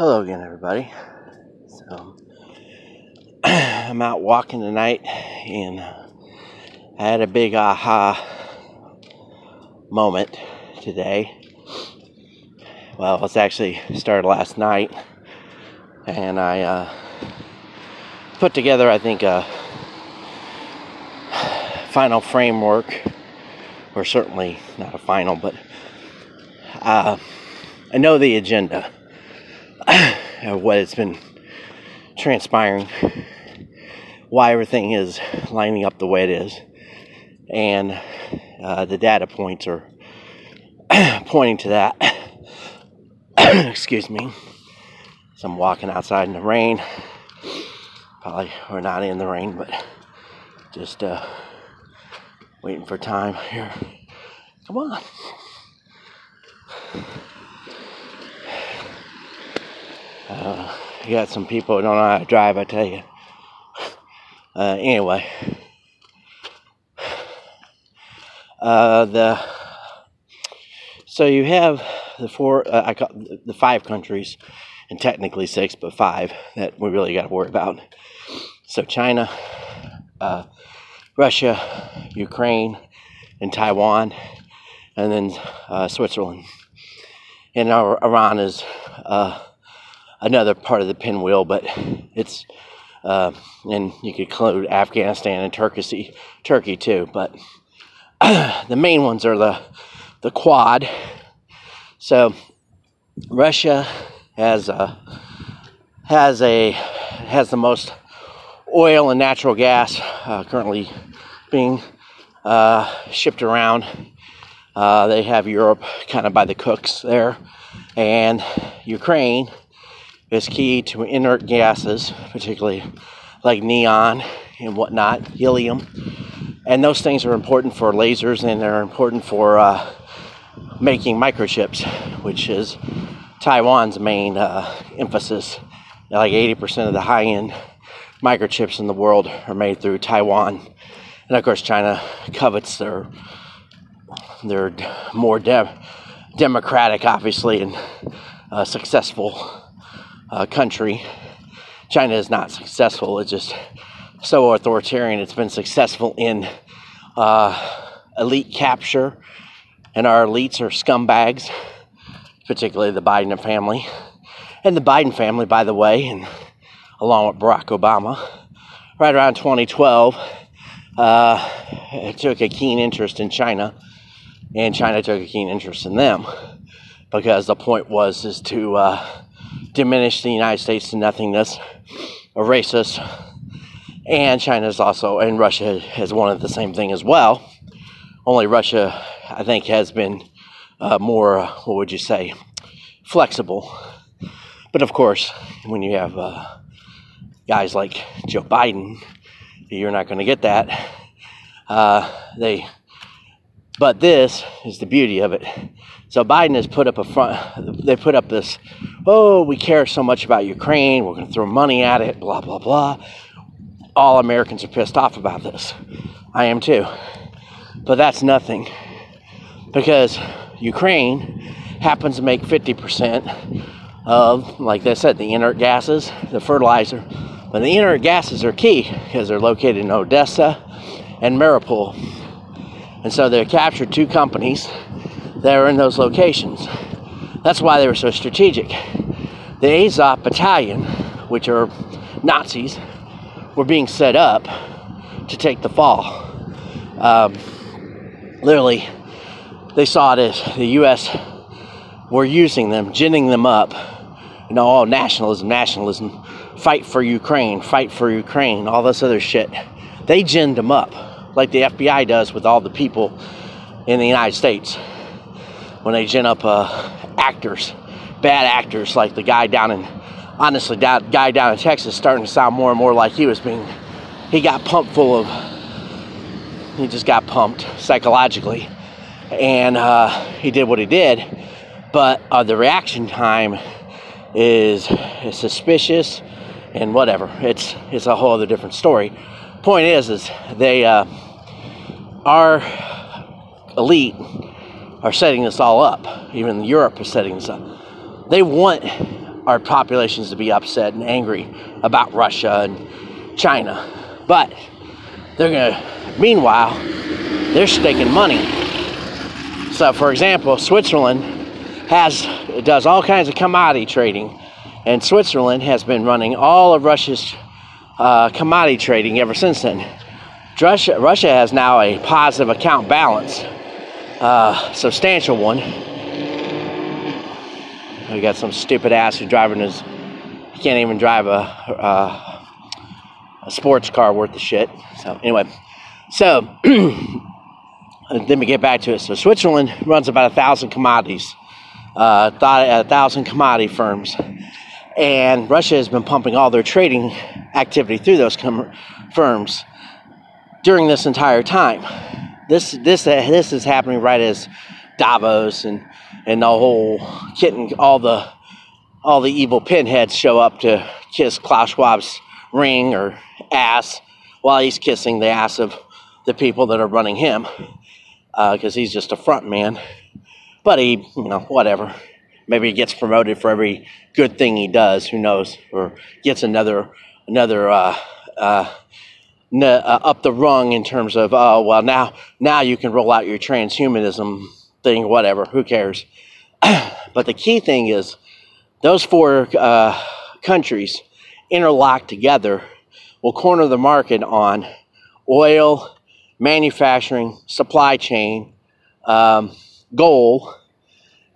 Hello again, everybody. So, I'm out walking tonight, and I had a big aha moment today. Well, it's actually started last night, and I uh, put together, I think, a final framework, or certainly not a final, but uh, I know the agenda of what it's been transpiring, why everything is lining up the way it is, and uh, the data points are pointing to that. Excuse me. So I'm walking outside in the rain. Probably we're not in the rain, but just uh, waiting for time here. Come on. Uh, you got some people who don't know how to drive, I tell you. Uh, anyway, uh, the so you have the four, uh, I call the five countries, and technically six, but five that we really got to worry about. So China, uh, Russia, Ukraine, and Taiwan, and then uh, Switzerland. And Iran is uh, another part of the pinwheel, but it's uh, and you could include Afghanistan and Turkey, Turkey too. But the main ones are the the Quad. So Russia has a has a has the most oil and natural gas uh, currently being uh, shipped around. Uh, they have Europe kind of by the cooks there, and Ukraine is key to inert gases, particularly like neon and whatnot, helium. And those things are important for lasers and they're important for uh, making microchips, which is Taiwan's main uh, emphasis. Like 80% of the high end microchips in the world are made through Taiwan. And of course, China covets their, their more de- democratic, obviously, and uh, successful uh, country. China is not successful. It's just so authoritarian. It's been successful in uh, elite capture, and our elites are scumbags, particularly the Biden family. And the Biden family, by the way, and along with Barack Obama, right around 2012, uh, took a keen interest in China, and China took a keen interest in them because the point was is to uh, diminish the United States to nothingness, erase us. And China is also, and Russia has wanted the same thing as well. Only Russia, I think, has been uh, more, uh, what would you say, flexible. But of course, when you have uh, guys like Joe Biden, you're not going to get that. Uh, they, but this is the beauty of it. So Biden has put up a front. They put up this oh, we care so much about Ukraine, we're going to throw money at it, blah, blah, blah. All Americans are pissed off about this. I am too. But that's nothing because Ukraine happens to make 50% of, like I said, the inert gases, the fertilizer. But the inert gases are key because they're located in Odessa and Mariupol. And so they captured two companies that were in those locations. That's why they were so strategic. The Azov battalion, which are Nazis, were being set up to take the fall. Um, literally, they saw it as the U.S. were using them, ginning them up. You know, all nationalism, nationalism, fight for Ukraine, fight for Ukraine, all this other shit. They ginned them up, like the FBI does with all the people in the United States when they gin up uh, actors, bad actors, like the guy down in, honestly, that guy down in Texas, starting to sound more and more like he was being, he got pumped full of, he just got pumped psychologically, and uh, he did what he did, but uh, the reaction time is, is suspicious and whatever. It's it's a whole other different story. Point is, is they uh, are elite are setting this all up. Even Europe is setting this up. They want our populations to be upset and angry about Russia and China. But they're gonna, meanwhile, they're staking money. So, for example, Switzerland has does all kinds of commodity trading, and Switzerland has been running all of Russia's uh, commodity trading ever since then. Russia, Russia has now a positive account balance, uh, substantial one. We got some stupid ass who's driving his, he can't even drive a, a, a sports car worth of shit. So anyway, so let me get back to it. So Switzerland runs about a thousand commodities, uh, a thousand commodity firms, and Russia has been pumping all their trading activity through those com- firms during this entire time. This this uh, this is happening right as Davos and and the whole kitten all the all the evil pinheads show up to kiss Klaus Schwab's ring or ass while he's kissing the ass of the people that are running him because uh, he's just a front man. But he, you know, whatever. Maybe he gets promoted for every good thing he does. Who knows? Or gets another another uh, uh, uh, up the rung in terms of oh well now now you can roll out your transhumanism thing whatever who cares but the key thing is those four uh, countries interlocked together will corner the market on oil manufacturing supply chain um, gold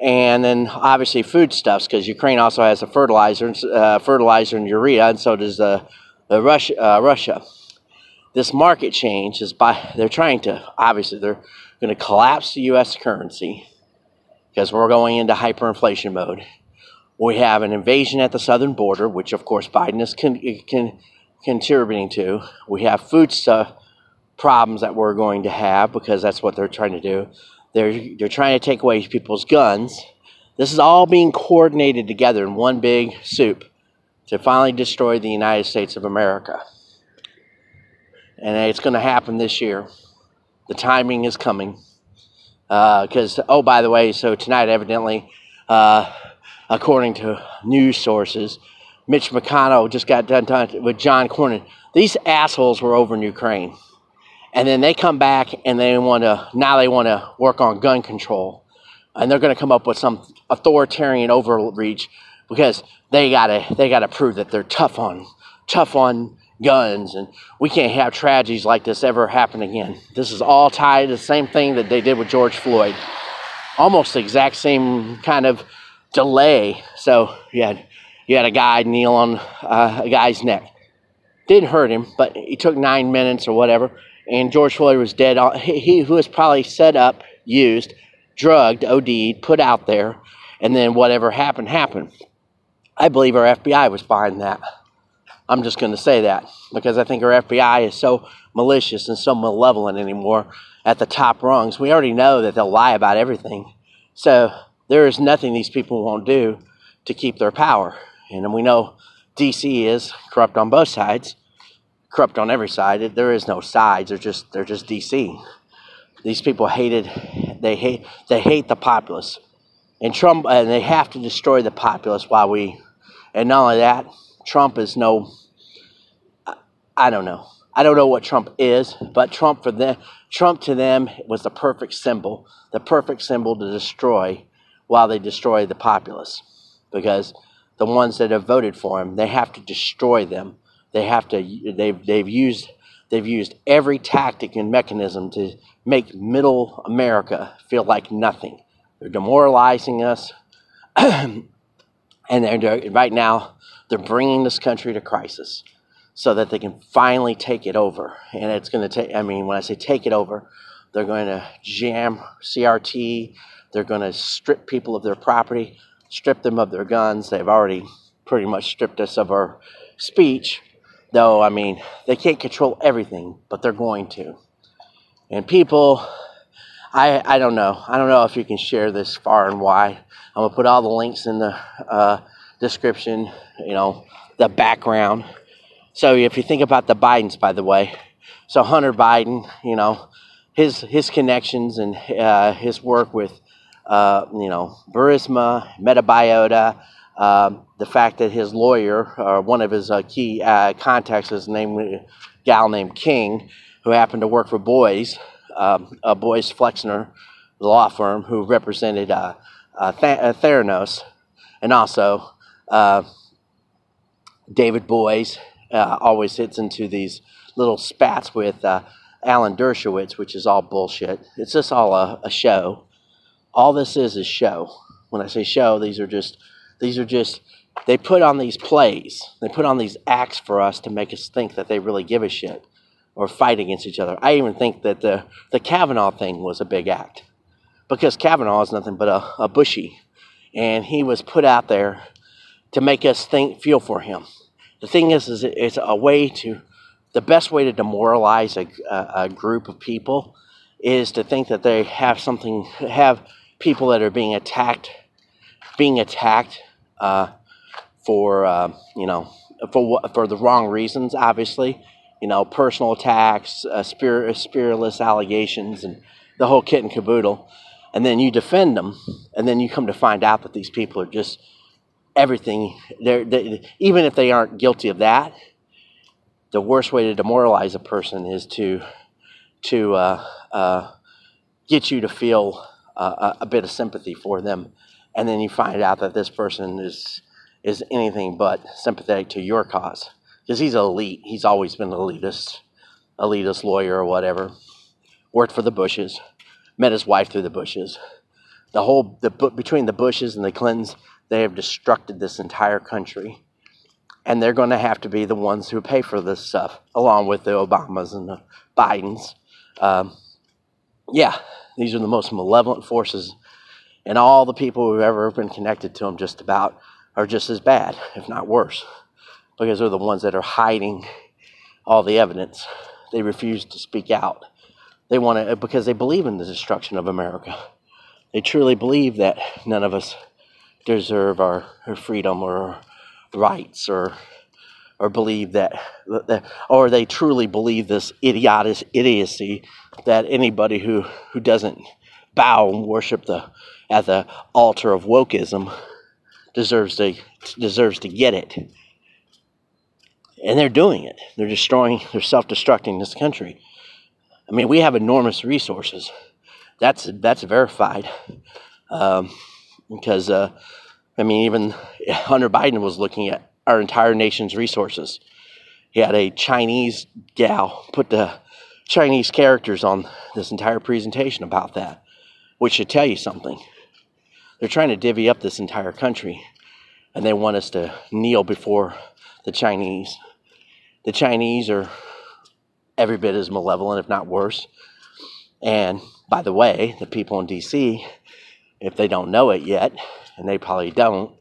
and then obviously foodstuffs because Ukraine also has a fertilizer, uh, fertilizer and urea, and so does uh, Russia. Uh, Russia this market change is by they're trying to obviously they're going to collapse the U.S. currency because we're going into hyperinflation mode. We have an invasion at the southern border, which of course Biden is con- con- contributing to. We have foodstuff problems that we're going to have because that's what they're trying to do. They're they're trying to take away people's guns. This is all being coordinated together in one big soup to finally destroy the United States of America and it's going to happen this year. The timing is coming. Because, uh, oh, by the way, so tonight, evidently, uh, according to news sources, Mitch McConnell just got done, done with John Cornyn. These assholes were over in Ukraine. And then they come back and they want to, now they want to work on gun control. And they're going to come up with some authoritarian overreach because they got to they got to prove that they're tough on tough on guns, and we can't have tragedies like this ever happen again. This is all tied to the same thing that they did with George Floyd. Almost the exact same kind of delay. So you had you had a guy kneel on uh, a guy's neck. Didn't hurt him, but he took nine minutes or whatever, and George Floyd was dead. He, he was probably set up, used, drugged, OD'd, put out there, and then whatever happened happened. I believe our FBI was behind that. I'm just going to say that because I think our FBI is so malicious and so malevolent anymore at the top rungs. We already know that they'll lie about everything. So there is nothing these people won't do to keep their power. And we know DC is corrupt on both sides, corrupt on every side. There is no sides. They're just they're just DC. These people hated they hate they hate the populace. And Trump and they have to destroy the populace while we and not only that, Trump is no, I don't know. I don't know what Trump is, but Trump for them, Trump to them was the perfect symbol, the perfect symbol to destroy while they destroy the populace. Because the ones that have voted for him, they have to destroy them. They have to, they've, they've used, they've used every tactic and mechanism to make middle America feel like nothing. They're demoralizing us. and they're, right now, they're bringing this country to crisis so that they can finally take it over. And it's going to take, I mean, when I say take it over, they're going to jam CRT, they're going to strip people of their property, strip them of their guns. They've already pretty much stripped us of our speech, though, I mean, they can't control everything, but they're going to. And people, I, I don't know. I don't know if you can share this far and wide. I'm going to put all the links in the uh, description, you know, the background. So if you think about the Bidens, by the way, so Hunter Biden, you know, his his connections and uh, his work with, uh, you know, Burisma, Metabiota, Um, the fact that his lawyer, or one of his uh, key uh, contacts, is named gal named King, who happened to work for Boies, um, uh, Boies Flexner, law firm, who represented uh, uh, uh, Theranos, and also uh, David uh, always hits into these little spats with uh, Alan Dershowitz, which is all bullshit. It's just all a, a show. All this is is show. When I say show, these are just these are just they put on these plays. They put on these acts for us to make us think that they really give a shit or fight against each other. I even think that the the Kavanaugh thing was a big act because Kavanaugh is nothing but a, a bushy, and he was put out there to make us think feel for him. The thing is, is it's a way to the best way to demoralize a, a, a group of people is to think that they have something have people that are being attacked being attacked uh, for uh, you know for for the wrong reasons obviously. You know personal attacks uh, spirit spiritless allegations and the whole kit and caboodle. And then you defend them and then you come to find out that these people are just everything. They're, they, even if they aren't guilty of that the worst way to demoralize a person is to to uh, uh, get you to feel uh, a bit of sympathy for them, and then you find out that this person is is anything but sympathetic to your cause because he's elite. He's always been an elitist, elitist lawyer or whatever. Worked for the Bushes, met his wife through the Bushes. The whole the between the Bushes and the Clintons, they have destructed this entire country and they're going to have to be the ones who pay for this stuff, along with the Obamas and the Bidens. Um, yeah, these are the most malevolent forces, and all the people who've ever been connected to them, just about, are just as bad, if not worse, because they're the ones that are hiding all the evidence. They refuse to speak out. They want to because they believe in the destruction of America. They truly believe that none of us deserve our, our freedom or our rights or or believe that, or they truly believe this idiotic idiocy that anybody who, who doesn't bow and worship the at the altar of wokeism deserves to deserves to get it. And they're doing it. They're destroying. They're self-destructing this country. I mean, we have enormous resources. That's that's verified. Um, because uh, I mean, even Hunter Biden was looking at our entire nation's resources. He had a Chinese gal put the Chinese characters on this entire presentation about that, which should tell you something. They're trying to divvy up this entire country, and they want us to kneel before the Chinese. The Chinese are every bit as malevolent, if not worse. And by the way, the people in D.C., if they don't know it yet, and they probably don't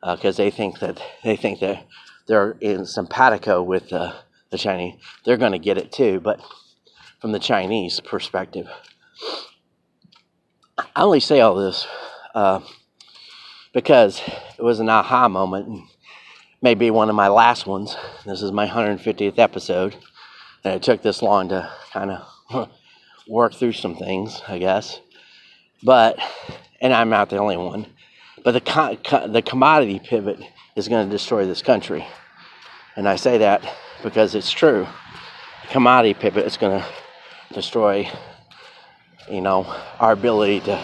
because uh, they think that they think that they're in simpatico with uh, the Chinese. They're going to get it too, but from the Chinese perspective. I only say all this uh, because it was an aha moment, and maybe one of my last ones. This is my 150th episode, and it took this long to kind of work through some things, I guess. But, and I'm not the only one. But the, co- co- the commodity pivot is going to destroy this country. And I say that because it's true. The commodity pivot is going to destroy, you know, our ability to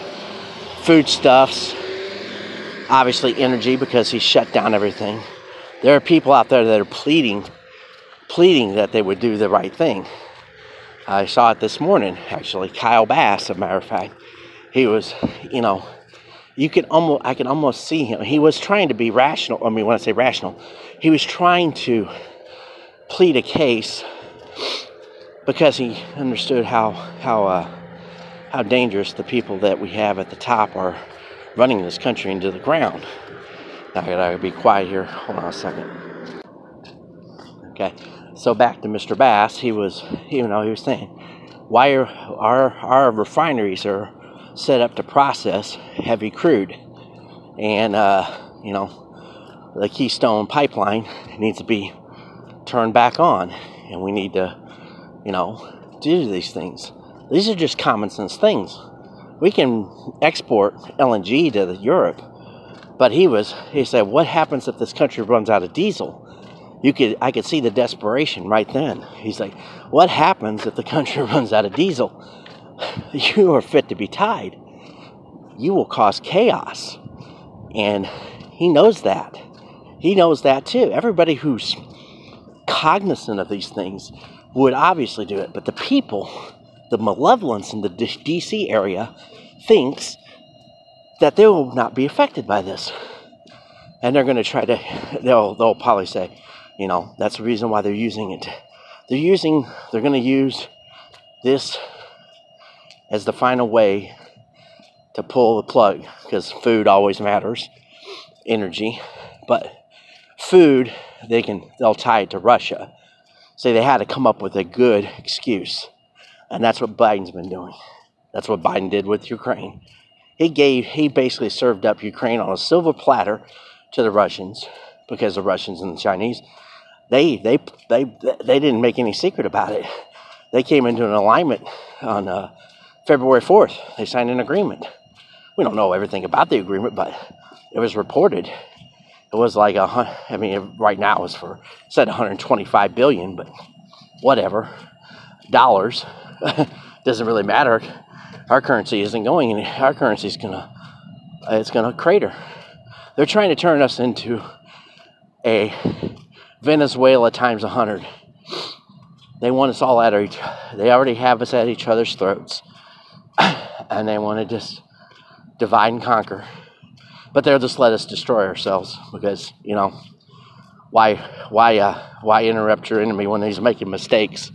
foodstuffs, obviously energy because he shut down everything. There are people out there that are pleading, pleading that they would do the right thing. I saw it this morning, actually. Kyle Bass, as a matter of fact. He was, you know, you can almost I can almost see him. He was trying to be rational. I mean, when I say rational, he was trying to plead a case because he understood how how uh, how dangerous the people that we have at the top are running this country into the ground. Now I gotta be quiet here. Hold on a second. Okay, so back to Mr. Bass. He was, you know, he was saying, why are our our refineries are set up to process heavy crude. And, uh, you know, the Keystone pipeline needs to be turned back on. And we need to, you know, do these things. These are just common sense things. We can export LNG to Europe, But he was, he said, what happens if this country runs out of diesel? You could, I could see the desperation right then. He's like, what happens if the country runs out of diesel? You are fit to be tied. You will cause chaos. And he knows that. He knows that too. Everybody who's cognizant of these things would obviously do it. But the people, the malevolence in the DC area, thinks that they will not be affected by this. And they're going to try to, they'll, they'll probably say, you know, that's the reason why they're using it. They're using, they're going to use this as the final way to pull the plug because food always matters, energy. But food, they can, they'll tie it to Russia. Say they had to come up with a good excuse. And that's what Biden's been doing. That's what Biden did with Ukraine. He gave, he basically served up Ukraine on a silver platter to the Russians because the Russians and the Chinese, they, they, they, they didn't make any secret about it. They came into an alignment on uh, February 4th. They signed an agreement. We don't know everything about the agreement, but it was reported. It was like a, I mean, right now it's for said 125 billion, but whatever, dollars doesn't really matter our currency isn't going any. Our currency is gonna it's gonna crater. They're trying to turn us into a Venezuela times a hundred. They want us all at each. They already have us at each other's throats, and they want to just divide and conquer. But they'll just let us destroy ourselves because you know why why uh, why interrupt your enemy when he's making mistakes?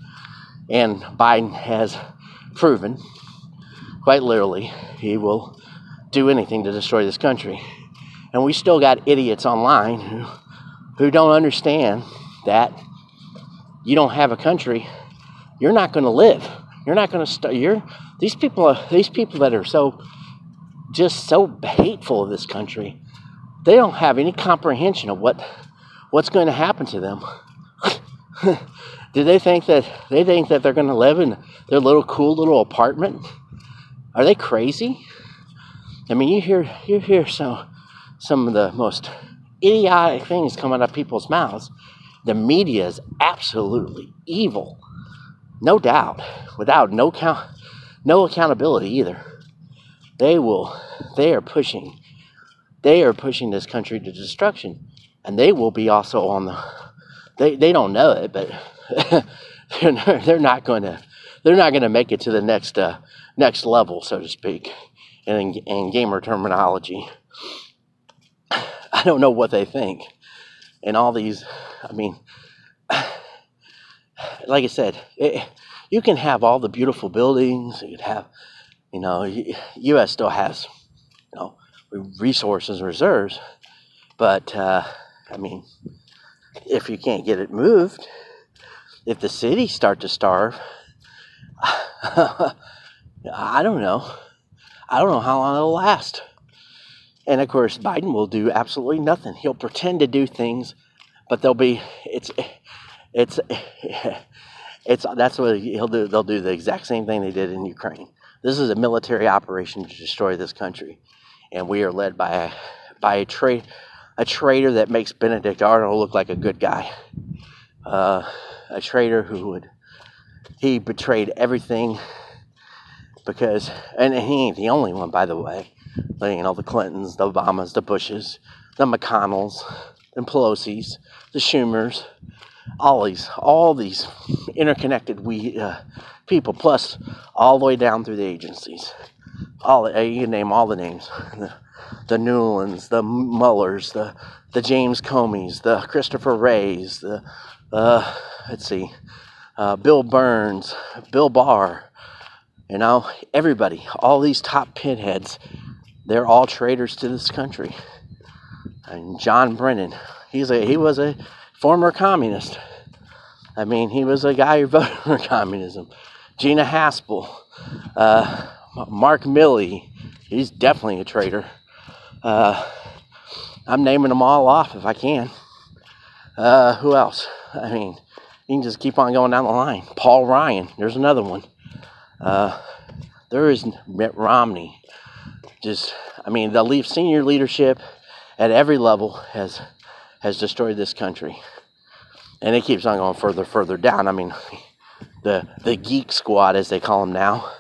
And Biden has proven quite literally, he will do anything to destroy this country. And we still got idiots online who, who don't understand that you don't have a country, you're not going to live. You're not going to start. You're these people. Are, these people that are so just so hateful of this country. They don't have any comprehension of what what's going to happen to them. Do they think that they think that they're going to live in their little cool little apartment? Are they crazy? I mean, you hear you hear some some of the most idiotic things coming out of people's mouths. The media is absolutely evil, no doubt, without no count, no accountability either. They will, they are pushing, they are pushing this country to destruction, and they will be also on the. They they don't know it, but they're not going to they're not going to make it to the next uh, next level, so to speak, in, in gamer terminology. I don't know what they think. And all these, I mean, like I said, it, you can have all the beautiful buildings. You could have, you know, U.S. still has, you know, resources and reserves. But uh, I mean, if you can't get it moved, if the cities start to starve, I don't know. I don't know how long it'll last. And of course, Biden will do absolutely nothing. He'll pretend to do things, but they'll be it's it's it's that's what he'll do. They'll do the exact same thing they did in Ukraine. This is a military operation to destroy this country, and we are led by a by a trade a traitor that makes Benedict Arnold look like a good guy. Uh, a traitor who would he betrayed everything because, and he ain't the only one, by the way. You know, the Clintons, the Obamas, the Bushes, the McConnells, the Pelosi's, the Schumers, all these, all these interconnected we uh, people, plus all the way down through the agencies. All you can name all the names: the, the Nulands, the Muellers, the the James Comeys, the Christopher Wrays, the uh, let's see, uh, Bill Burns, Bill Barr, you know, everybody, all these top pinheads, they're all traitors to this country. And John Brennan, he's a he was a former communist. I mean, he was a guy who voted for communism. Gina Haspel, uh, Mark Milley, he's definitely a traitor. Uh, I'm naming them all off if I can. Uh, who else? I mean, you can just keep on going down the line. Paul Ryan, there's another one. Uh, there is Mitt Romney. Just, I mean, the leave senior leadership at every level has has destroyed this country. And it keeps on going further, further down. I mean, the the geek squad, as they call them now,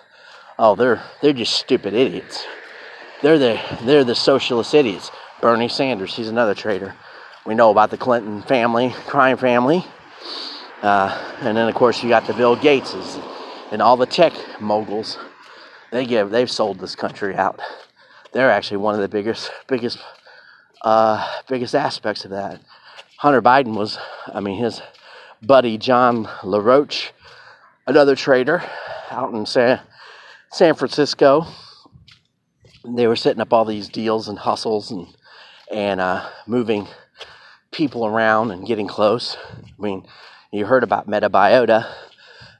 oh, they're they're just stupid idiots. They're the they're the socialist idiots. Bernie Sanders, he's another traitor. We know about the Clinton family, crime family, uh, and then of course you got the Bill Gateses and all the tech moguls. They give they've sold this country out. They're actually one of the biggest biggest uh, biggest aspects of that. Hunter Biden was, I mean, his buddy John LaRoche, another trader out in San, San Francisco. They were setting up all these deals and hustles and and uh, moving people around and getting close. I mean, you heard about Metabiota.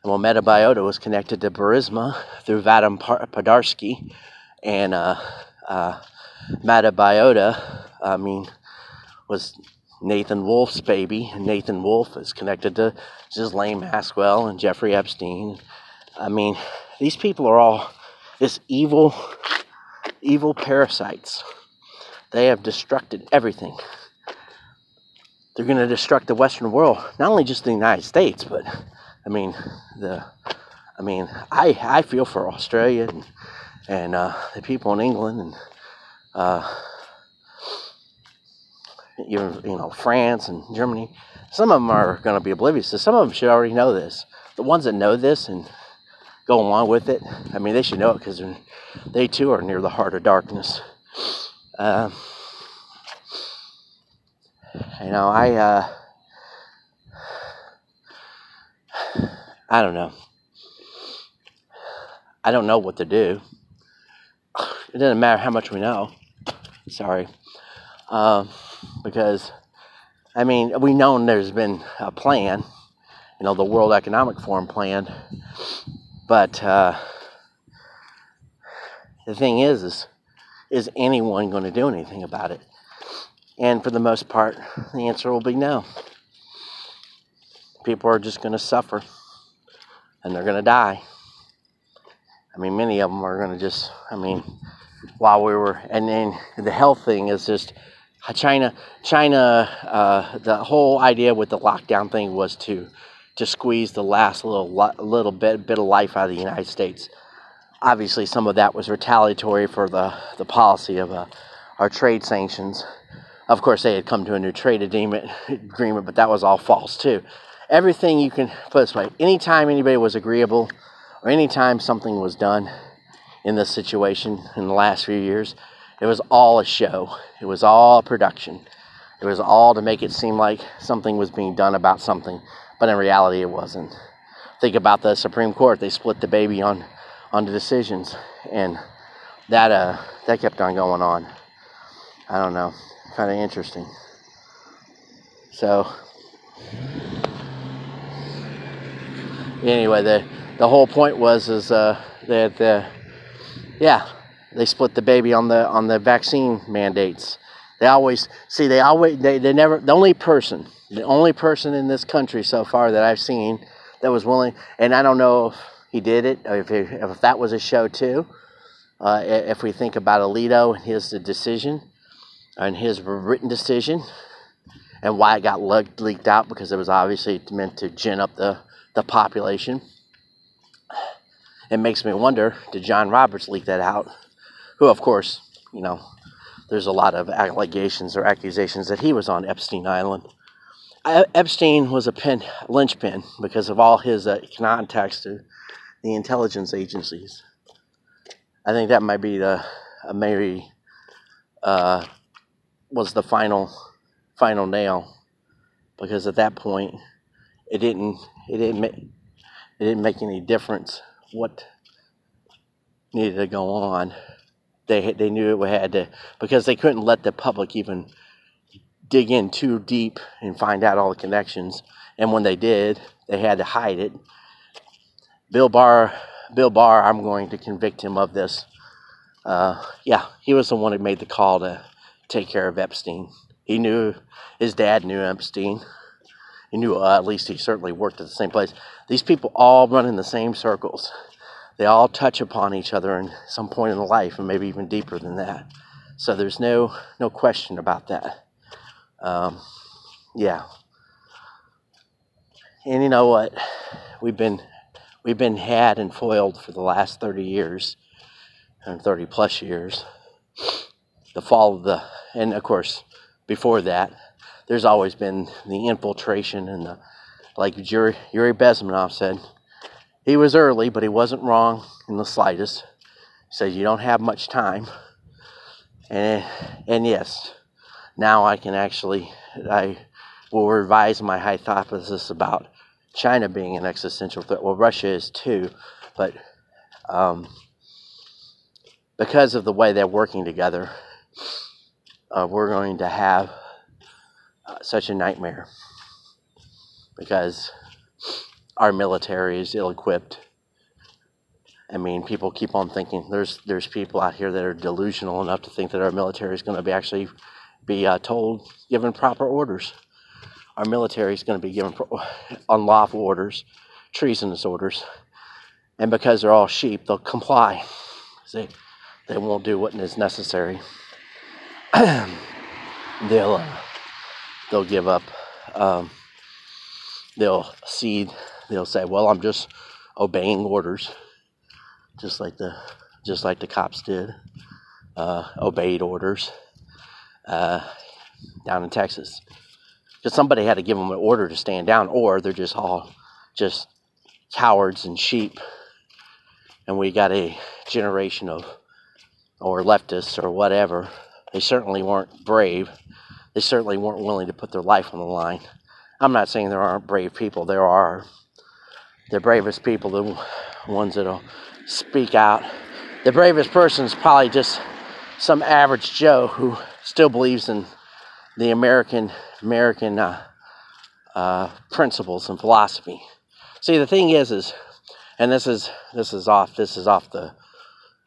Well, Metabiota was connected to Burisma through Vadym Pozharskyi, and uh, uh, Metabiota, I mean, was Nathan Wolfe's baby. Nathan Wolfe is connected to Ghislaine Maxwell and Jeffrey Epstein. I mean, these people are all this evil, evil parasites. They have destructed everything. They're going to destruct the Western world, not only just the United States, but I mean the. I mean, I I feel for Australia and and uh, the people in England and uh, even you know France and Germany. Some of them are going to be oblivious. So some of them should already know this. The ones that know this and go along with it, I mean, they should know it because they too are near the heart of darkness. Uh, you know, I uh, I don't know. I don't know what to do. It doesn't matter how much we know. Sorry. Um, because, I mean, we know there's been a plan, you know, the World Economic Forum plan, but uh, the thing is, is, is anyone going to do anything about it? And for the most part, the answer will be no. People are just going to suffer and they're going to die. I mean, many of them are going to just, I mean, while we were, and then the health thing is just China, China, uh, the whole idea with the lockdown thing was to to squeeze the last little little bit bit of life out of the United States. Obviously, some of that was retaliatory for the the policy of uh, our trade sanctions. Of course, they had come to a new trade agreement, agreement, but that was all false too. Everything you can put this way: anytime anybody was agreeable, or anytime something was done in this situation in the last few years, it was all a show. It was all a production. It was all to make it seem like something was being done about something, but in reality, it wasn't. Think about the Supreme Court. They split the baby on on the decisions, and that uh that kept on going on. I don't know, kind of interesting. So anyway, the the whole point was is uh, that uh, yeah they split the baby on the on the vaccine mandates. They always see they always they, they never the only person the only person in this country so far that I've seen that was willing and I don't know if he did it if he, if that was a show too. Uh, if we think about Alito and his decision and his written decision and why it got le- leaked out because it was obviously meant to gin up the the population. It makes me wonder did John Roberts leak that out? who, of course, you know, there's a lot of allegations or accusations that he was on Epstein Island. Epstein was a pin, linchpin because of all his uh, contacts to the intelligence agencies. I think that might be the uh, maybe uh, was the final final nail because at that point it didn't it didn't make it didn't make any difference what needed to go on they they knew it had to because they couldn't let the public even dig in too deep and find out all the connections. And when they did, they had to hide it. Bill Barr, Bill Barr, I'm going to convict him of this. Uh, yeah, he was the one who made the call to take care of Epstein. He knew his dad knew Epstein. He knew uh, at least he certainly worked at the same place. These people all run in the same circles they all touch upon each other in some point in life, and maybe even deeper than that. So there's no no question about that. Um, yeah. And you know what? We've been we've been had and foiled for the last 30 years and 30 plus years. The fall of the and of course before that there's always been the infiltration and the like Yuri, Yuri Bezmenov said he was early but he wasn't wrong in the slightest he said you don't have much time and and yes, now I can actually I will revise my hypothesis about China being an existential threat. Well, Russia is too, but um, because of the way they're working together, uh, we're going to have uh, such a nightmare because our military is ill equipped I mean, people keep on thinking there's there's people out here that are delusional enough to think that our military is going to be actually be uh, told given proper orders. Our military is going to be given pro- unlawful orders, treasonous orders, and because they're all sheep, they'll comply. See, they won't do what is necessary. they'll uh, they'll give up. Um, they'll cede. They'll say, "Well, I'm just obeying orders." just like the just like the cops did, uh, obeyed orders uh, down in Texas. Because somebody had to give them an order to stand down, or they're just all just cowards and sheep. And we got a generation of, or leftists or whatever. They certainly weren't brave. They certainly weren't willing to put their life on the line. I'm not saying there aren't brave people. There are. The bravest people, the ones that'll speak out. The bravest person is probably just some average Joe who still believes in the American American uh, uh, principles and philosophy. See, the thing is, is, and this is this is off this is off the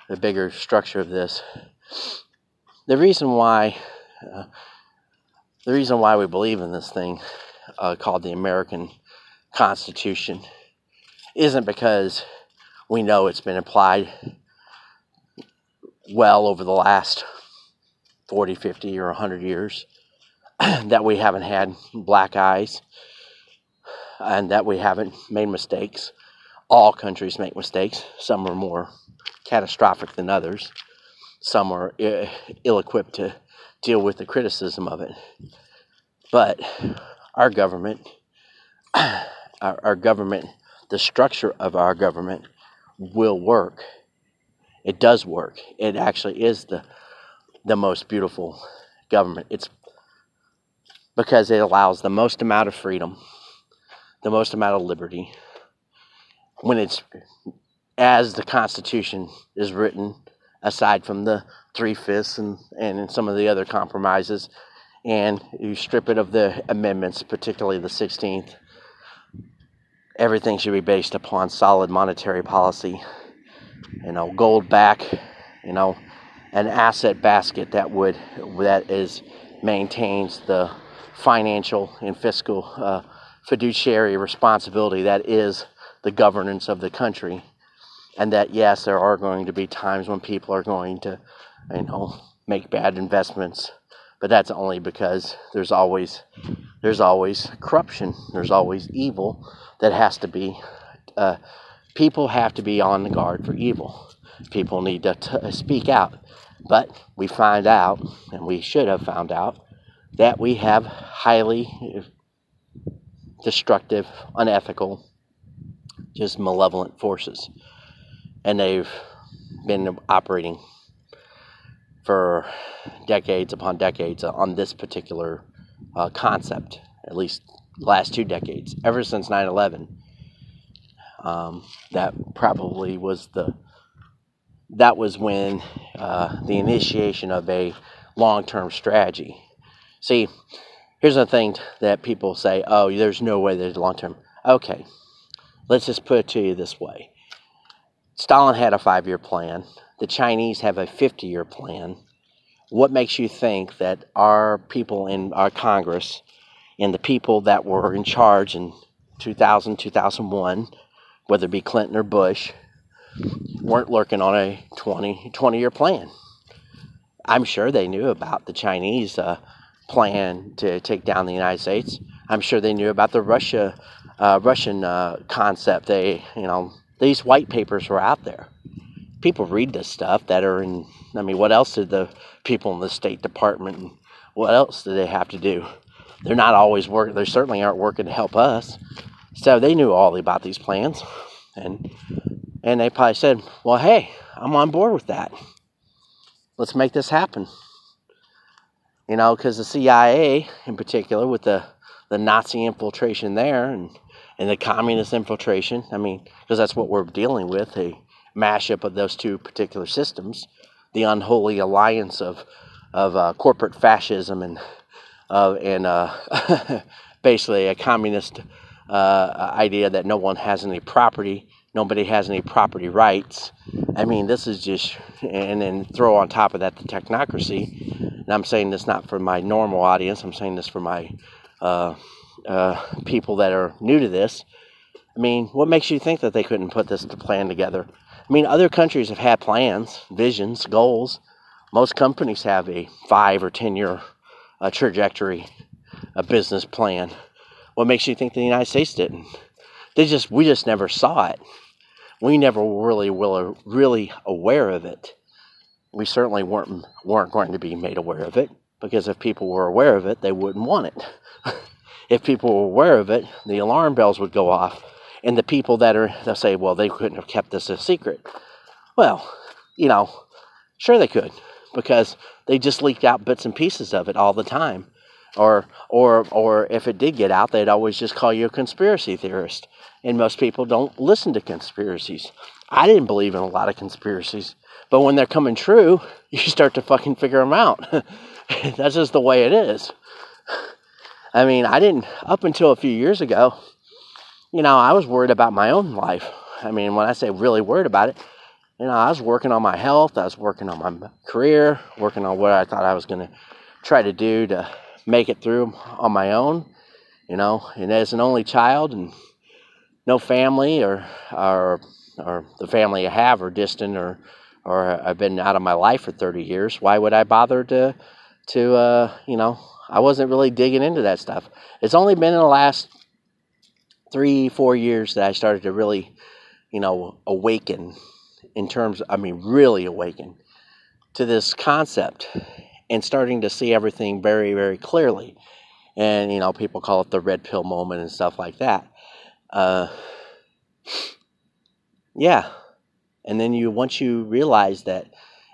the bigger structure of this. The reason why uh, the reason why we believe in this thing uh, called the American Constitution isn't because we know it's been applied well over the last 40, 50, or 100 years, that we haven't had black eyes and that we haven't made mistakes. All countries make mistakes. Some are more catastrophic than others. Some are eh, ill equipped to deal with the criticism of it. But our government, our, our government, the structure of our government will work. It does work. It actually is the the most beautiful government. It's because it allows the most amount of freedom, the most amount of liberty. When it's as the Constitution is written, aside from the three fifths and, and some of the other compromises, and you strip it of the amendments, particularly the 16th, everything should be based upon solid monetary policy. You know, gold back, you know, an asset basket that would that is maintains the financial and fiscal uh, fiduciary responsibility that is the governance of the country, and that yes, there are going to be times when people are going to, you know, make bad investments, but that's only because there's always there's always corruption, there's always evil that has to be, uh, people have to be on the guard for evil. People need to t- speak out. But we find out, and we should have found out, that we have highly destructive, unethical, just malevolent forces. And they've been operating for decades upon decades on this particular uh, concept, at least last two decades, ever since 9 11. Um, that probably was the that was when uh, the initiation of a long-term strategy. See, here's the thing that people say: "Oh, there's no way there's long-term." Okay, let's just put it to you this way: Stalin had a five-year plan. The Chinese have a 50-year plan. What makes you think that our people in our Congress and the people that were in charge in 2000, 2001, whether it be Clinton or Bush, weren't looking on a 20, 20 year plan. I'm sure they knew about the Chinese uh, plan to take down the United States. I'm sure they knew about the Russia uh, Russian uh, concept. They, you know, these white papers were out there. People read this stuff that are in. I mean, what else did the people in the State Department? What else do they have to do? They're not always working. They certainly aren't working to help us. So they knew all about these plans, and and they probably said, "Well, hey, I'm on board with that. Let's make this happen." You know, because the CIA, in particular, with the the Nazi infiltration there and and the communist infiltration. I mean, because that's what we're dealing with a mashup of those two particular systems, the unholy alliance of of uh, corporate fascism and uh, and uh, basically a communist uh, idea that no one has any property, nobody has any property rights. I mean, this is just, and then throw on top of that the technocracy. And I'm saying this not for my normal audience. I'm saying this for my uh, people that are new to this. I mean, what makes you think that they couldn't put this plan together? I mean, other countries have had plans, visions, goals. Most companies have a five or ten year uh, trajectory, a business plan. What makes you think the United States didn't? They just we just never saw it. We never really were really aware of it. We certainly weren't weren't going to be made aware of it because if people were aware of it, they wouldn't want it. if people were aware of it, the alarm bells would go off. And the people that are, they'll say, well, they couldn't have kept this a secret. Well, you know, sure they could, because they just leaked out bits and pieces of it all the time. Or, or, or if it did get out, they'd always just call you a conspiracy theorist. And most people don't listen to conspiracies. I didn't believe in a lot of conspiracies, but when they're coming true, you start to fucking figure them out. That's just the way it is. I mean, I didn't, up until a few years ago, you know, I was worried about my own life. I mean, when I say really worried about it, you know, I was working on my health, I was working on my career, working on what I thought I was going to try to do to make it through on my own, you know, and as an only child and no family or, or, or the family I have are distant or, or I've been out of my life for 30 years, why would I bother to, to, uh, you know, I wasn't really digging into that stuff. It's only been in the last three, four years that I started to really, you know, awaken in terms, I mean, really awaken to this concept and starting to see everything very, very clearly. And, you know, people call it the red pill moment and stuff like that. Uh, yeah. And then you, once you realize that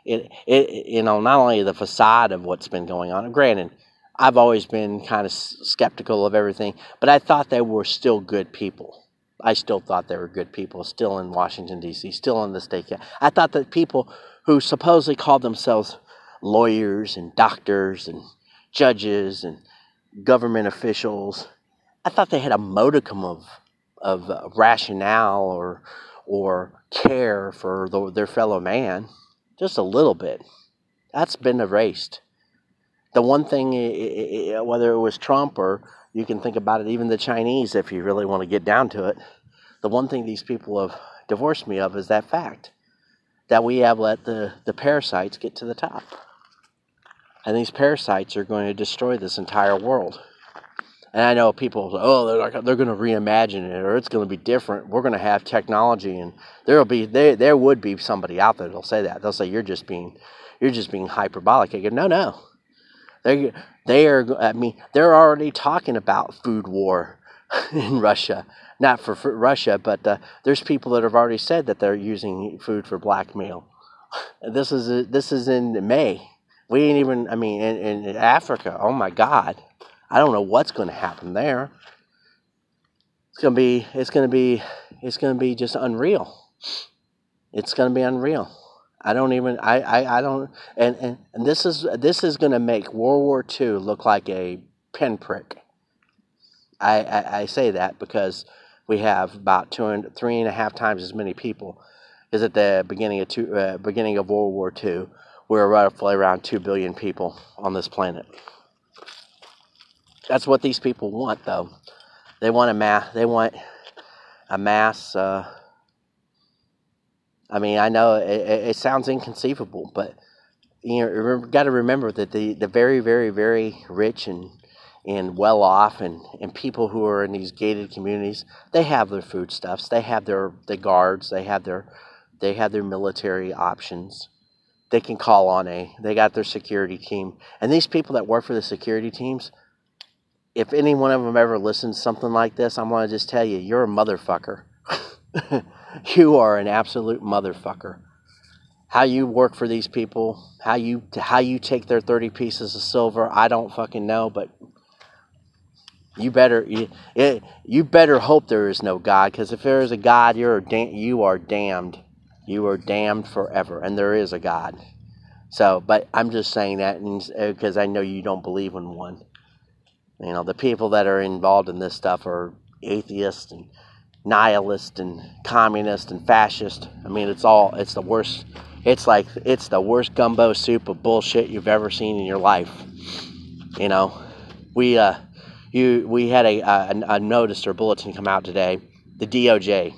it, it, you know, not only the facade of what's been going on, granted, I've always been kind of skeptical of everything, but I thought they were still good people. I still thought they were good people, still in Washington, D.C., still in the state. I thought that people who supposedly called themselves lawyers and doctors and judges and government officials, I thought they had a modicum of, of uh, rationale or, or care for the, their fellow man, just a little bit. That's been erased the one thing, whether it was Trump or you can think about it, even the Chinese, if you really want to get down to it, the one thing these people have divorced me of is that fact that we have let the, the parasites get to the top. And these parasites are going to destroy this entire world. And I know people, oh, they're like they're going to reimagine it, or it's going to be different. We're going to have technology, and there'll be there there would be somebody out there that'll say that. They'll say you're just being you're just being hyperbolic. I go, no, no, they they are. I mean, they're already talking about food war in Russia. Not for, for Russia, but uh, there's people that have already said that they're using food for blackmail. This is this is in May. We ain't even. I mean, in, in Africa. Oh my God, I don't know what's going to happen there. It's gonna be. It's gonna be. It's gonna be just unreal. It's gonna be unreal. I don't even I, I, I don't and, and, and this is this is gonna make World War II look like a pinprick. I, I, I say that because we have about two and three and a half times as many people as at the beginning of two, uh, beginning of World War II. We are roughly around two billion people on this planet. That's what these people want, though. They want a mass. They want a mass. Uh, I mean, I know it, it, sounds inconceivable, but you know, got to remember that the, the very, very, very rich and and well off and, and people who are in these gated communities, they have their foodstuffs, they have their the guards, they have their they have their military options. They can call on a they got their security team. And these people that work for the security teams, if any one of them ever listens to something like this, I'm gonna just tell you, you're a motherfucker. you are an absolute motherfucker how you work for these people, how you how you take their 30 pieces of silver, I don't fucking know, but you better you, you better hope there is no God because if there is a God, you're da- you are damned. You are damned forever and there is a God. So, but I'm just saying that because uh, I know you don't believe in one. You know, the people that are involved in this stuff are atheists and nihilists and communist and fascist. I mean, it's all it's the worst it's like it's the worst gumbo soup of bullshit you've ever seen in your life. You know, we uh, you we had a, a, a notice or bulletin come out today. The DOJ,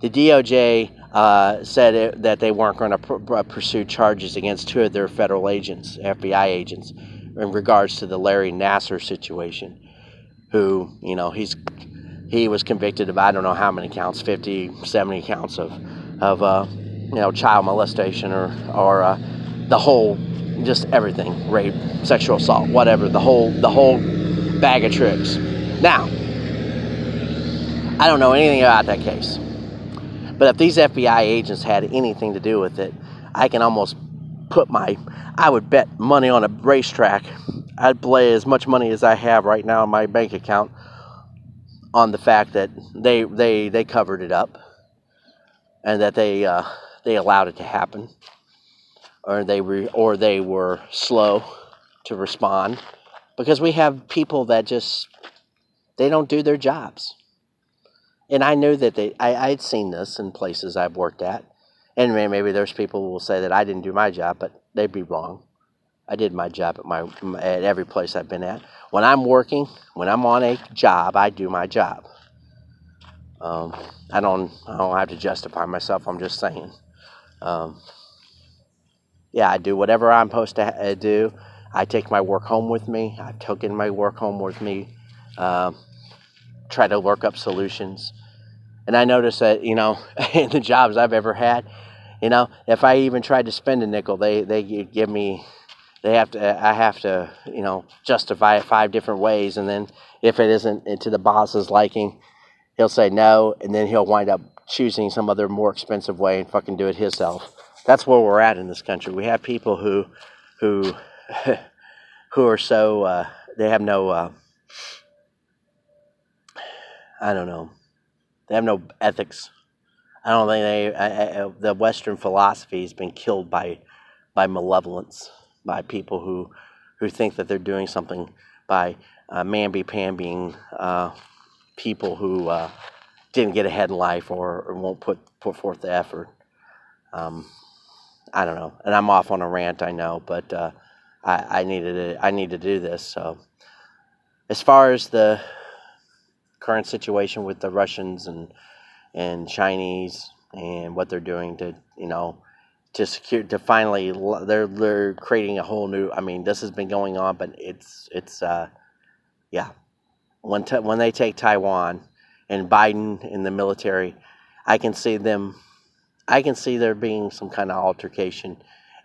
the DOJ uh, said it, that they weren't going to pr- pursue charges against two of their federal agents, FBI agents, in regards to the Larry Nassar situation. Who you know he's he was convicted of I don't know how many counts, 50, 70 counts of of uh, you know, child molestation or, or uh, the whole, just everything, rape, sexual assault, whatever, the whole, the whole bag of tricks. Now, I don't know anything about that case. But if these FBI agents had anything to do with it, I can almost put my, I would bet money on a racetrack. I'd play as much money as I have right now in my bank account on the fact that they they they covered it up and that they uh, they allowed it to happen, or they re, or they were slow to respond, because we have people that just they don't do their jobs. And I knew that they I, I'd seen this in places I've worked at, and maybe there's people who will say that I didn't do my job, but they'd be wrong. I did my job at my at every place I've been at. When I'm working, when I'm on a job, I do my job. Um, I don't I don't have to justify myself. I'm just saying. Um, yeah, I do whatever I'm supposed to ha- do. I take my work home with me. I've taken my work home with me. Um, try to work up solutions. And I notice that, you know, in the jobs I've ever had, you know, if I even tried to spend a nickel, they, they give me, they have to, I have to, you know, justify it five different ways. And then if it isn't to the boss's liking, he'll say no. And then he'll wind up choosing some other more expensive way and fucking do it himself. That's where we're at in this country. We have people who, who, who are so uh, they have no, uh, I don't know, they have no ethics. I don't think they. I, I, the Western philosophy has been killed by, by malevolence, by people who, who think that they're doing something by uh, mamby pambying uh, people who uh, didn't get ahead in life or, or won't put put forth the effort. Um, I don't know, and I'm off on a rant, I know, but uh, I, I needed I need to do this. So, as far as the current situation with the Russians and and Chinese and what they're doing to you know to secure to finally they're they're creating a whole new. I mean, this has been going on, but it's it's uh, yeah. When when they take Taiwan, and Biden in the military, I can see them. I can see there being some kind of altercation,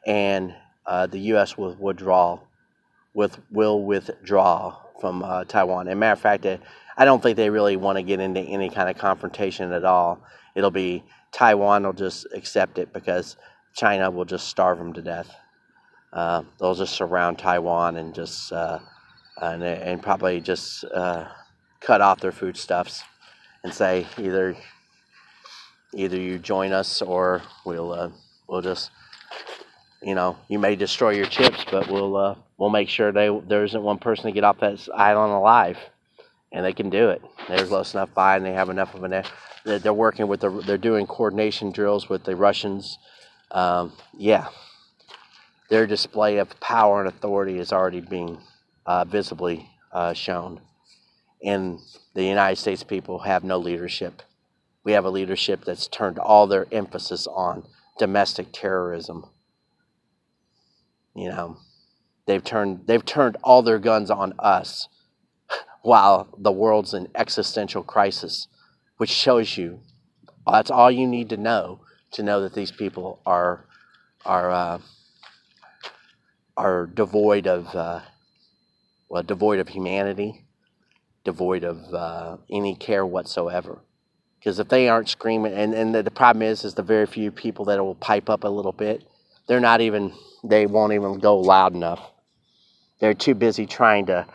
and uh, the U.S. will withdraw, with will withdraw from uh, Taiwan. And matter of fact, I don't think they really want to get into any kind of confrontation at all. It'll be Taiwan will just accept it because China will just starve them to death. Uh, they'll just surround Taiwan and just uh, and, and probably just uh, cut off their foodstuffs and say either either you join us or we'll uh, we'll just you know you may destroy your chips, but we'll uh, we'll make sure they there isn't one person to get off that island alive, and they can do it. They're close enough by, and they have enough of an. They're working with the. They're doing coordination drills with the Russians. Um, yeah, their display of power and authority is already being uh, visibly uh, shown and the United States people have no leadership. We have a leadership that's turned all their emphasis on domestic terrorism. You know, they've turned they've turned all their guns on us while the world's in existential crisis, which shows you that's all you need to know to know that these people are are uh, are devoid of uh, well devoid of humanity, devoid of uh, any care whatsoever. Because if they aren't screaming, and, and the, the problem is, is the very few people that will pipe up a little bit, they're not even, they won't even go loud enough. They're too busy trying to,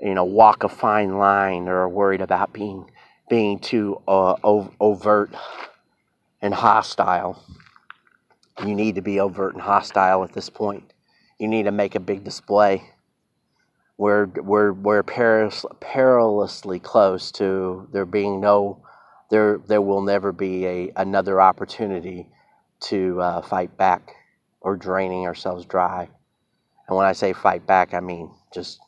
you know, walk a fine line or worried about being, being too uh, overt and hostile. You need to be overt and hostile at this point. You need to make a big display. We're, we're, we're perilously close to there being no there there will never be a another opportunity to uh, fight back or draining ourselves dry. And when I say fight back, I mean just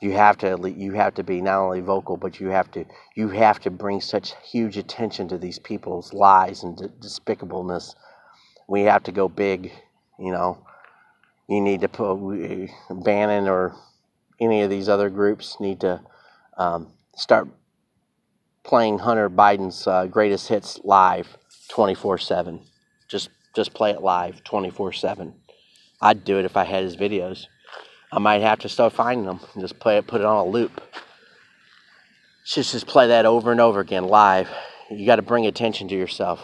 you have to you have to be not only vocal, but you have to you have to bring such huge attention to these people's lies and despicableness. We have to go big, you know. You need to put Bannon or any of these other groups need to um, start playing Hunter Biden's uh, greatest hits live 24 7. Just just play it live 24 7. I'd do it if I had his videos. I might have to start finding them and just play it, put it on a loop. Just just play that over and over again live. You got to bring attention to yourself.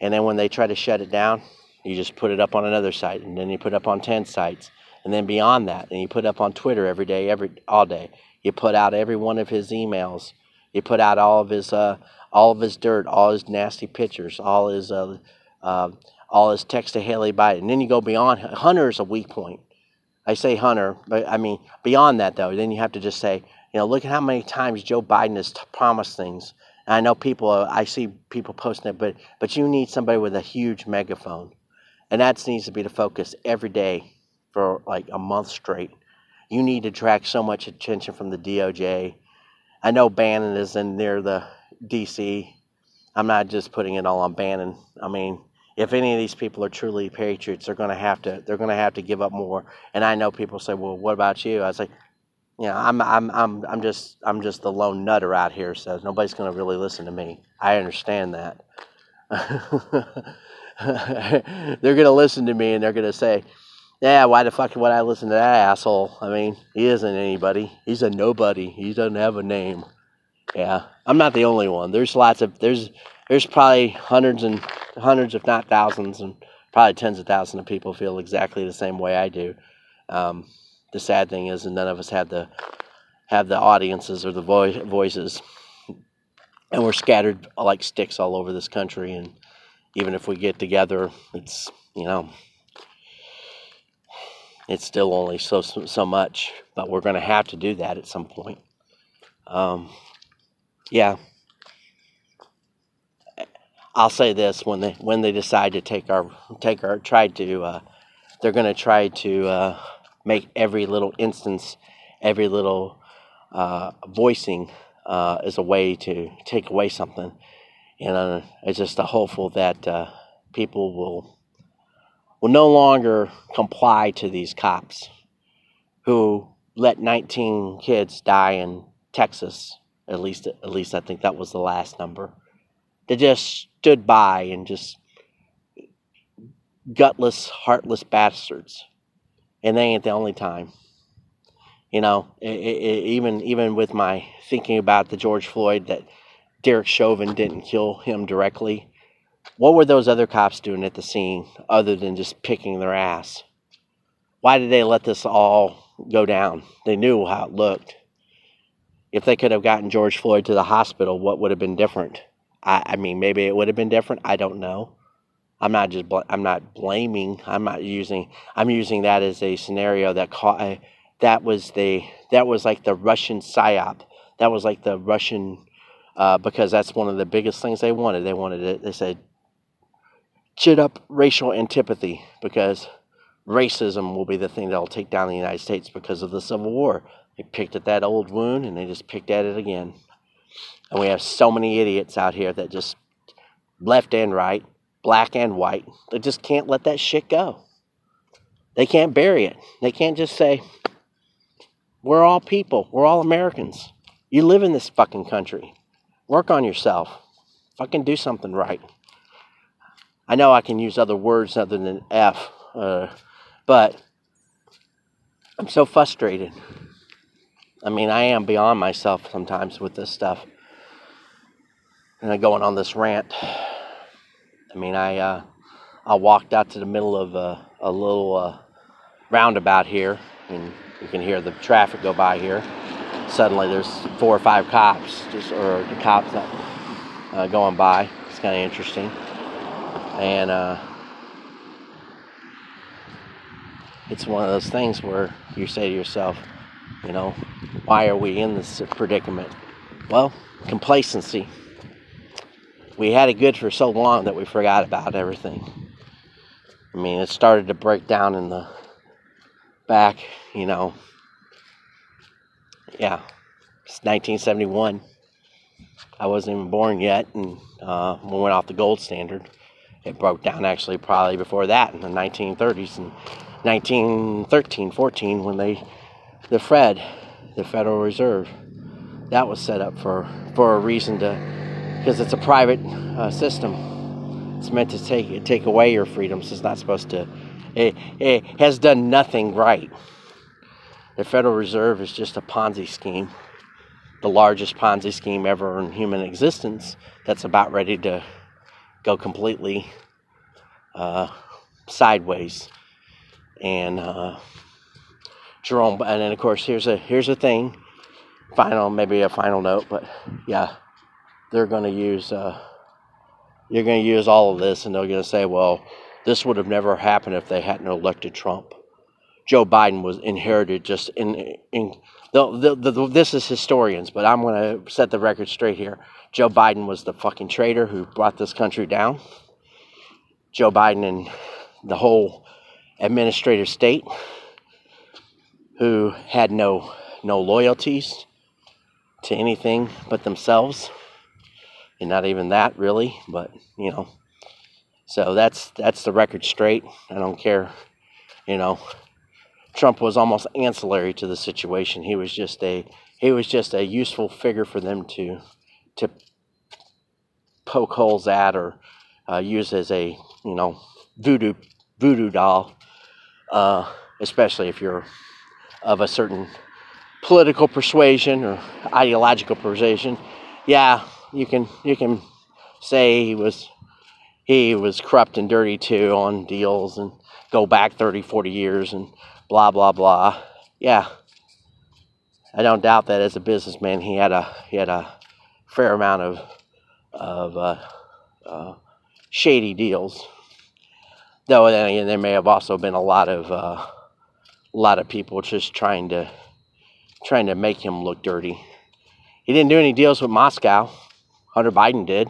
And then when they try to shut it down, you just put it up on another site, and then you put it up on 10 sites, and then beyond that, and you put it up on Twitter every day, every all day. You put out every one of his emails You put out all of his uh, all of his dirt, all his nasty pictures, all his uh, uh, all his text to Hallie Biden. And then you go beyond. Hunter is a weak point. I say Hunter, but I mean beyond that though. Then you have to just say, you know, look at how many times Joe Biden has t- promised things. And I know people. I see people posting it, but but you need somebody with a huge megaphone, and that needs to be the focus every day for like a month straight. You need to attract so much attention from the DOJ I know Bannon is in near the DC. I'm not just putting it all on Bannon. I mean, if any of these people are truly patriots, they're going to have to they're going to have to give up more. And I know people say, "Well, what about you?" I say, "You know, I'm I'm I'm I'm just I'm just the lone nutter out here, so nobody's going to really listen to me. I understand that." they're going to listen to me and they're going to say, yeah, why the fuck would I listen to that asshole? I mean, he isn't anybody. He's a nobody. He doesn't have a name. Yeah, I'm not the only one. There's lots of there's there's probably hundreds and hundreds, if not thousands, and probably tens of thousands of people feel exactly the same way I do. Um, the sad thing is, none of us have the have the audiences or the vo- voices, and we're scattered like sticks all over this country. And even if we get together, it's you know it's still only so so much, but we're going to have to do that at some point. Um, yeah, I'll say this: when they when they decide to take our take our try to, uh, they're going to try to uh, make every little instance, every little uh, voicing uh, as a way to take away something. And uh, it's just a hopeful that uh, people will will no longer comply to these cops who let 19 kids die in Texas. At least, at least I think that was the last number. They just stood by and just gutless, heartless bastards. And they ain't the only time. You know, it, it, even even with my thinking about the George Floyd that Derek Chauvin didn't kill him directly what were those other cops doing at the scene other than just picking their ass? Why did they let this all go down? They knew how it looked. If they could have gotten George Floyd to the hospital, what would have been different? I, I mean, maybe it would have been different. I don't know. I'm not just bl- I'm not blaming. I'm not using. I'm using that as a scenario that caught. I, That was the that was like the Russian psyop. That was like the Russian uh, because that's one of the biggest things they wanted. They wanted it. They said chit up racial antipathy because racism will be the thing that'll take down the United States because of the Civil War. They picked at that old wound and they just picked at it again. And we have so many idiots out here that just left and right, black and white, they just can't let that shit go. They can't bury it. They can't just say, we're all people, we're all Americans. You live in this fucking country. Work on yourself. Fucking do something right. I know I can use other words other than F, uh, but I'm so frustrated. I mean, I am beyond myself sometimes with this stuff. And I'm going on this rant. I mean, I uh, I walked out to the middle of a, a little uh, roundabout here, and you can hear the traffic go by here. Suddenly, there's four or five cops, just or the cops uh, going by. It's kind of interesting, and uh, it's one of those things where you say to yourself, you know, why are we in this predicament? Well, complacency. We had it good for so long that we forgot about everything. I mean, it started to break down in the back, you know. Yeah, it's 1971. I wasn't even born yet, and uh, we went off the gold standard. It broke down actually probably before that in the 1930s and 1913, 14 when they the Fed, the Federal Reserve, that was set up for for a reason to because it's a private uh, system. It's meant to take take away your freedoms. It's not supposed to. It, it has done nothing right. The Federal Reserve is just a Ponzi scheme, the largest Ponzi scheme ever in human existence. That's about ready to go completely uh, sideways, and. Uh, Jerome, and then of course here's a here's a thing, final maybe a final note, but yeah, they're going to use uh, you're going to use all of this, and they're going to say, well, this would have never happened if they hadn't elected Trump. Joe Biden was inherited just in in the, the, the, this is historians, but I'm going to set the record straight here. Joe Biden was the fucking traitor who brought this country down. Joe Biden and the whole administrative state who had no no loyalties to anything but themselves and not even that really but you know. So that's that's the record straight. I don't care you know. Trump was almost ancillary to the situation. He was just a he was just a useful figure for them to to poke holes at or uh, use as a you know voodoo voodoo doll uh, especially if you're of a certain political persuasion or ideological persuasion, yeah, you can you can say he was he was corrupt and dirty too on deals and go back 30, 40 years and blah blah blah. Yeah. I don't doubt that as a businessman he had a he had a fair amount of of uh, uh, shady deals. Though then again, there may have also been a lot of uh, a lot of people just trying to trying to make him look dirty. He didn't do any deals with Moscow. Hunter Biden did,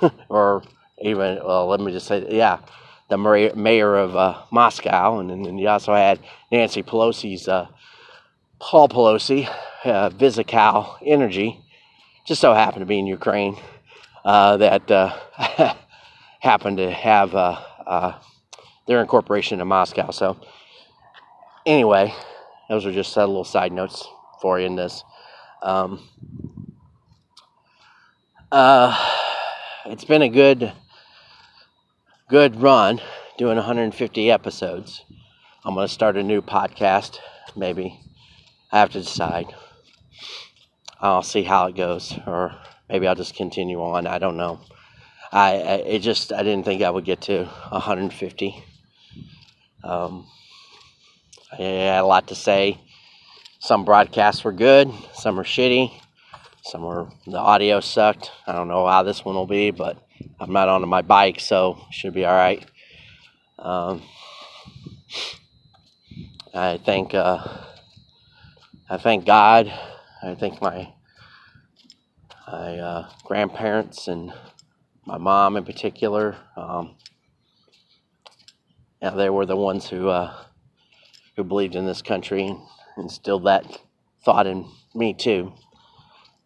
or even well, let me just say, yeah, the mayor of uh, Moscow, and then you also had Nancy Pelosi's uh, Paul Pelosi, uh, Viscal Energy, just so happened to be in Ukraine, uh, that uh, happened to have uh, uh, their incorporation in Moscow. So anyway, those are just little side notes for you in this. Um, uh, it's been a good, good run doing 150 episodes. I'm going to start a new podcast, maybe. I have to decide. I'll see how it goes, or maybe I'll just continue on. I don't know. I, I it just I didn't think I would get to 150. Um, I had a lot to say. Some broadcasts were good, some were shitty, some were the audio sucked. I don't know how this one will be, but I'm not on my bike, so should be all right. Um, I thank uh, I thank God. I thank my my uh, grandparents and my mom in particular. Um, yeah, they were the ones who uh, who believed in this country and instilled that thought in me too.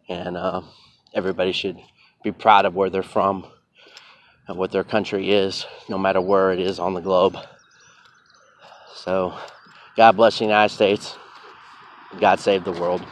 And uh, everybody should be proud of where they're from and what their country is, no matter where it is on the globe. So, God bless the United States. God save the world.